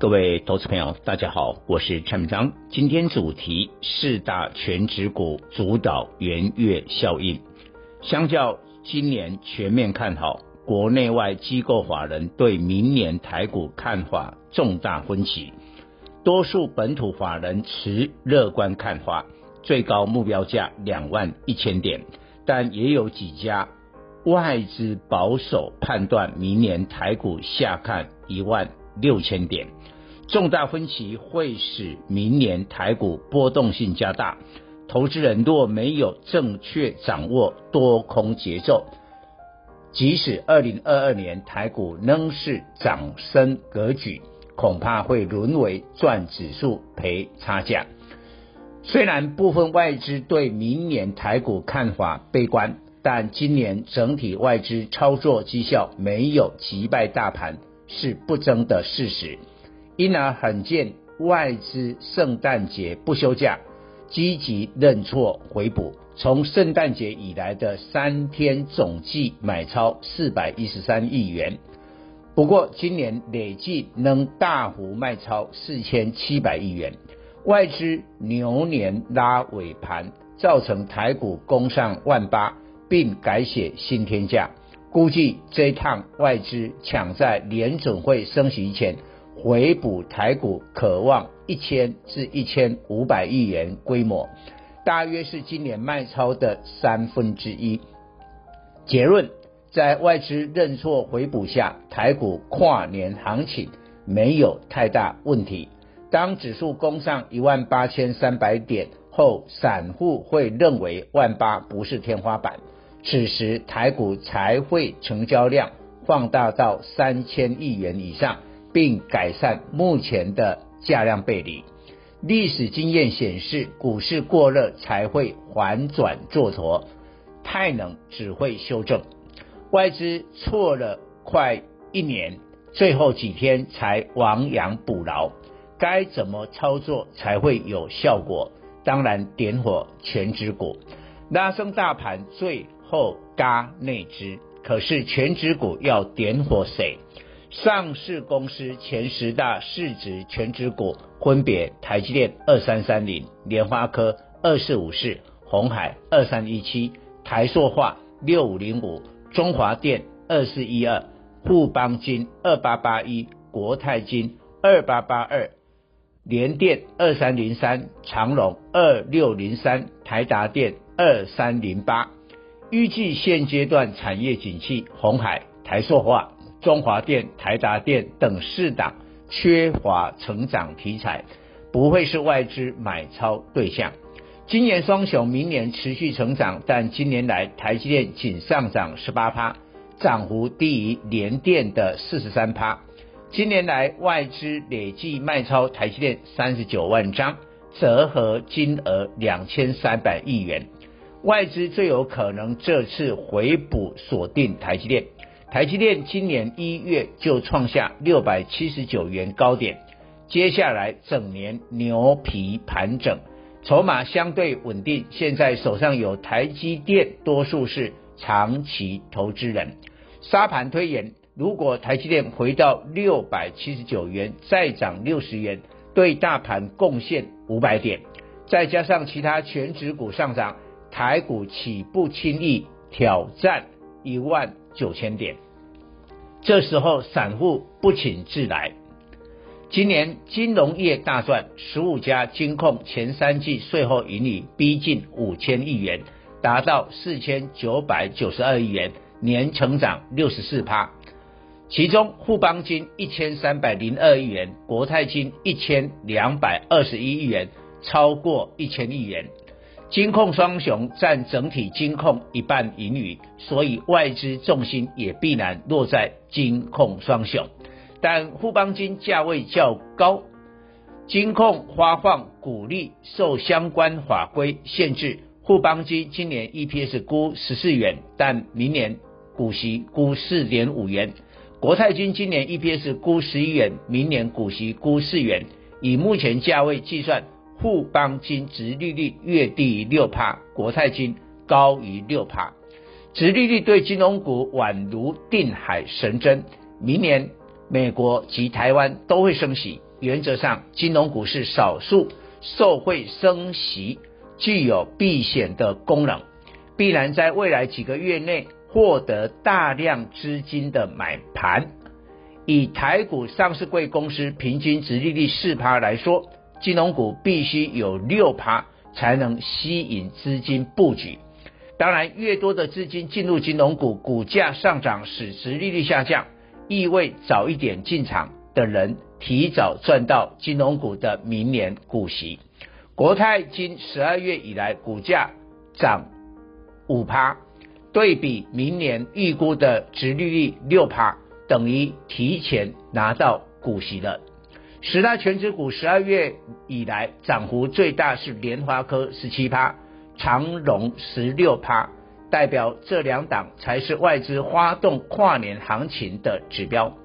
各位投资朋友，大家好，我是蔡明章。今天主题四大权值股主导元月效应。相较今年全面看好，国内外机构法人对明年台股看法重大分歧。多数本土法人持乐观看法，最高目标价两万一千点，但也有几家。外资保守判断，明年台股下看一万六千点，重大分歧会使明年台股波动性加大。投资人若没有正确掌握多空节奏，即使二零二二年台股仍是涨升格局，恐怕会沦为赚指数赔差价。虽然部分外资对明年台股看法悲观。但今年整体外资操作绩效没有击败大盘是不争的事实，因而罕见外资圣诞节不休假，积极认错回补。从圣诞节以来的三天总计买超四百一十三亿元，不过今年累计能大幅卖超四千七百亿元，外资牛年拉尾盘，造成台股攻上万八。并改写新天价，估计这一趟外资抢在联准会升息前回补台股，可望一千至一千五百亿元规模，大约是今年卖超的三分之一。结论，在外资认错回补下，台股跨年行情没有太大问题。当指数攻上一万八千三百点后，散户会认为万八不是天花板。此时台股才会成交量放大到三千亿元以上，并改善目前的价量背离。历史经验显示，股市过热才会反转做头，太冷只会修正。外资错了快一年，最后几天才亡羊补牢，该怎么操作才会有效果？当然点火权值股，拉升大盘最。后嘎内资，可是全职股要点火谁？上市公司前十大市值全职股分别：台积电二三三零、联发科二四五四、鸿海二三一七、台塑化六五零五、中华电二四一二、富邦金二八八一、国泰金二八八二、联电二三零三、长荣二六零三、台达电二三零八。预计现阶段产业景气，红海、台塑化、中华电、台达电等四档缺乏成长题材，不会是外资买超对象。今年双雄明年持续成长，但今年来台积电仅上涨十八趴，涨幅低于联电的四十三趴。今年来外资累计卖超台积电三十九万张，折合金额两千三百亿元。外资最有可能这次回补锁定台积电，台积电今年一月就创下六百七十九元高点，接下来整年牛皮盘整，筹码相对稳定。现在手上有台积电，多数是长期投资人。沙盘推演，如果台积电回到六百七十九元，再涨六十元，对大盘贡献五百点，再加上其他全指股上涨。台股岂不轻易挑战一万九千点？这时候散户不请自来。今年金融业大赚，十五家金控前三季税后盈利逼近五千亿元，达到四千九百九十二亿元，年成长六十四趴。其中富邦金一千三百零二亿元，国泰金一千两百二十一亿元，超过一千亿元。金控双雄占整体金控一半盈余，所以外资重心也必然落在金控双雄。但富邦金价位较高，金控发放股利受相关法规限制，富邦金今年 EPS 估十四元，但明年股息估四点五元。国泰金今年 EPS 估十一元，明年股息估四元。以目前价位计算，富邦金殖利率略低于六趴，国泰金高于六趴。殖利率对金融股宛如定海神针。明年美国及台湾都会升息，原则上金融股是少数受惠升息、具有避险的功能，必然在未来几个月内获得大量资金的买盘。以台股上市贵公司平均殖利率四趴来说，金融股必须有六趴才能吸引资金布局。当然，越多的资金进入金融股，股价上涨使殖利率下降，意味早一点进场的人提早赚到金融股的明年股息。国泰金十二月以来股价涨五趴，对比明年预估的殖利率六趴，等于提前拿到股息了。十大权值股十二月以来涨幅最大是联发科十七趴。长荣十六趴，代表这两档才是外资发动跨年行情的指标。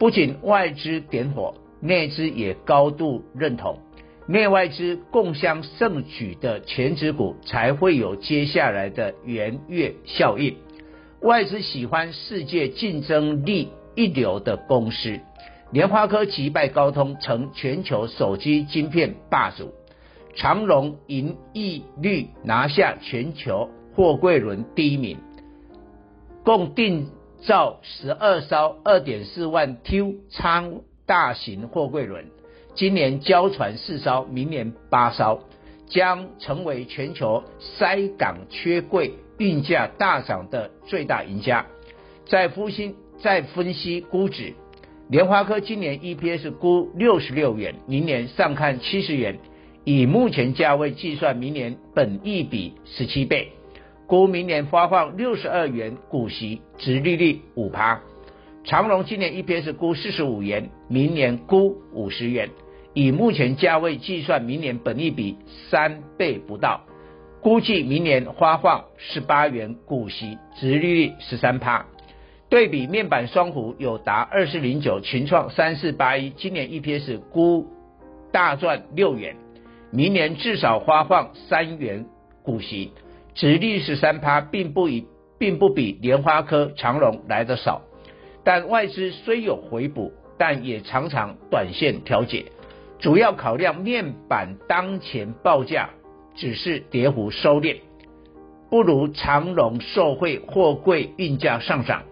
不仅外资点火，内资也高度认同，内外资共襄盛举的全指股才会有接下来的圆月效应。外资喜欢世界竞争力一流的公司，联发科击败高通，成全球手机晶片霸主。长荣盈利率拿下全球货柜轮第一名，共订造十二艘二点四万 T 仓大型货柜轮，今年交船四艘，明年八艘，将成为全球塞港缺柜、运价大涨的最大赢家。在分析在分析估值，联发科今年 EPS 估六十六元，明年上看七十元。以目前价位计算，明年本益比十七倍，估明年发放六十二元股息，殖利率五趴。长荣今年 EPS 估四十五元，明年估五十元，以目前价位计算，明年本益比三倍不到，估计明年发放十八元股息，殖利率十三趴。对比面板双虎有达二四零九，群创三四八一，今年 EPS 估大赚六元。明年至少发放三元股息，殖利率十三趴，并不以并不比莲花科、长荣来的少。但外资虽有回补，但也常常短线调节，主要考量面板当前报价只是跌幅收敛，不如长荣受惠货柜运价上涨。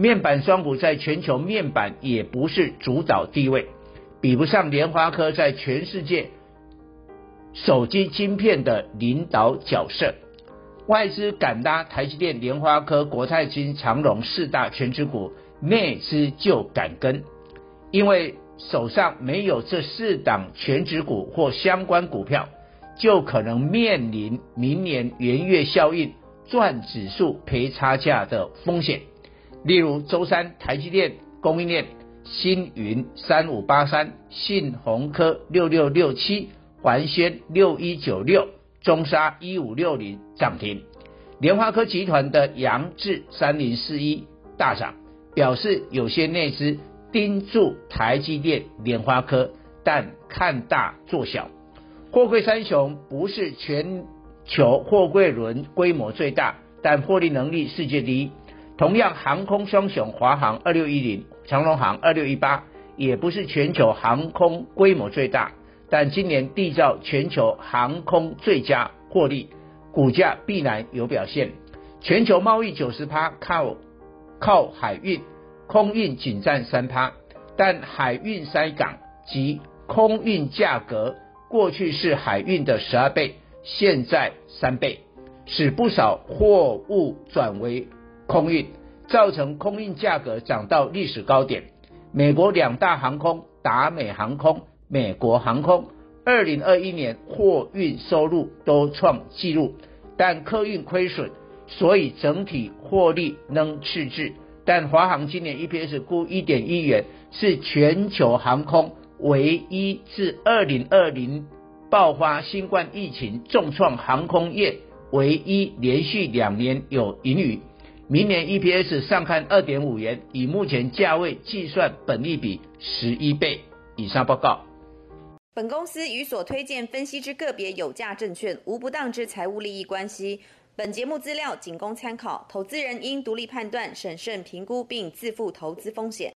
面板双股在全球面板也不是主导地位，比不上联发科在全世界。手机晶片的领导角色，外资敢拉台积电、联发科、国泰金、长荣四大全值股，内资就敢跟，因为手上没有这四档全值股或相关股票，就可能面临明年元月效应赚指数赔差价的风险。例如周三台积电供应链，星云三五八三、信鸿科六六六七。环轩六一九六，中沙一五六零涨停，联发科集团的扬智三零四一大涨，表示有些内资盯住台积电、联发科，但看大做小。货柜三雄不是全球货柜轮规模最大，但获利能力世界第一。同样，航空双雄华航二六一零、长荣航二六一八，也不是全球航空规模最大。但今年缔造全球航空最佳获利，股价必然有表现。全球贸易九十趴靠靠海运，空运仅占三趴。但海运塞港及空运价格过去是海运的十二倍，现在三倍，使不少货物转为空运，造成空运价格涨到历史高点。美国两大航空达美航空。美国航空二零二一年货运收入都创纪录，但客运亏损，所以整体获利仍赤字。但华航今年 EPS 估一点一元，是全球航空唯一自二零二零爆发新冠疫情重创航空业，唯一连续两年有盈余。明年 EPS 上看二点五元，以目前价位计算，本利比十一倍以上。报告。本公司与所推荐分析之个别有价证券无不当之财务利益关系。本节目资料仅供参考，投资人应独立判断、审慎评估并自负投资风险。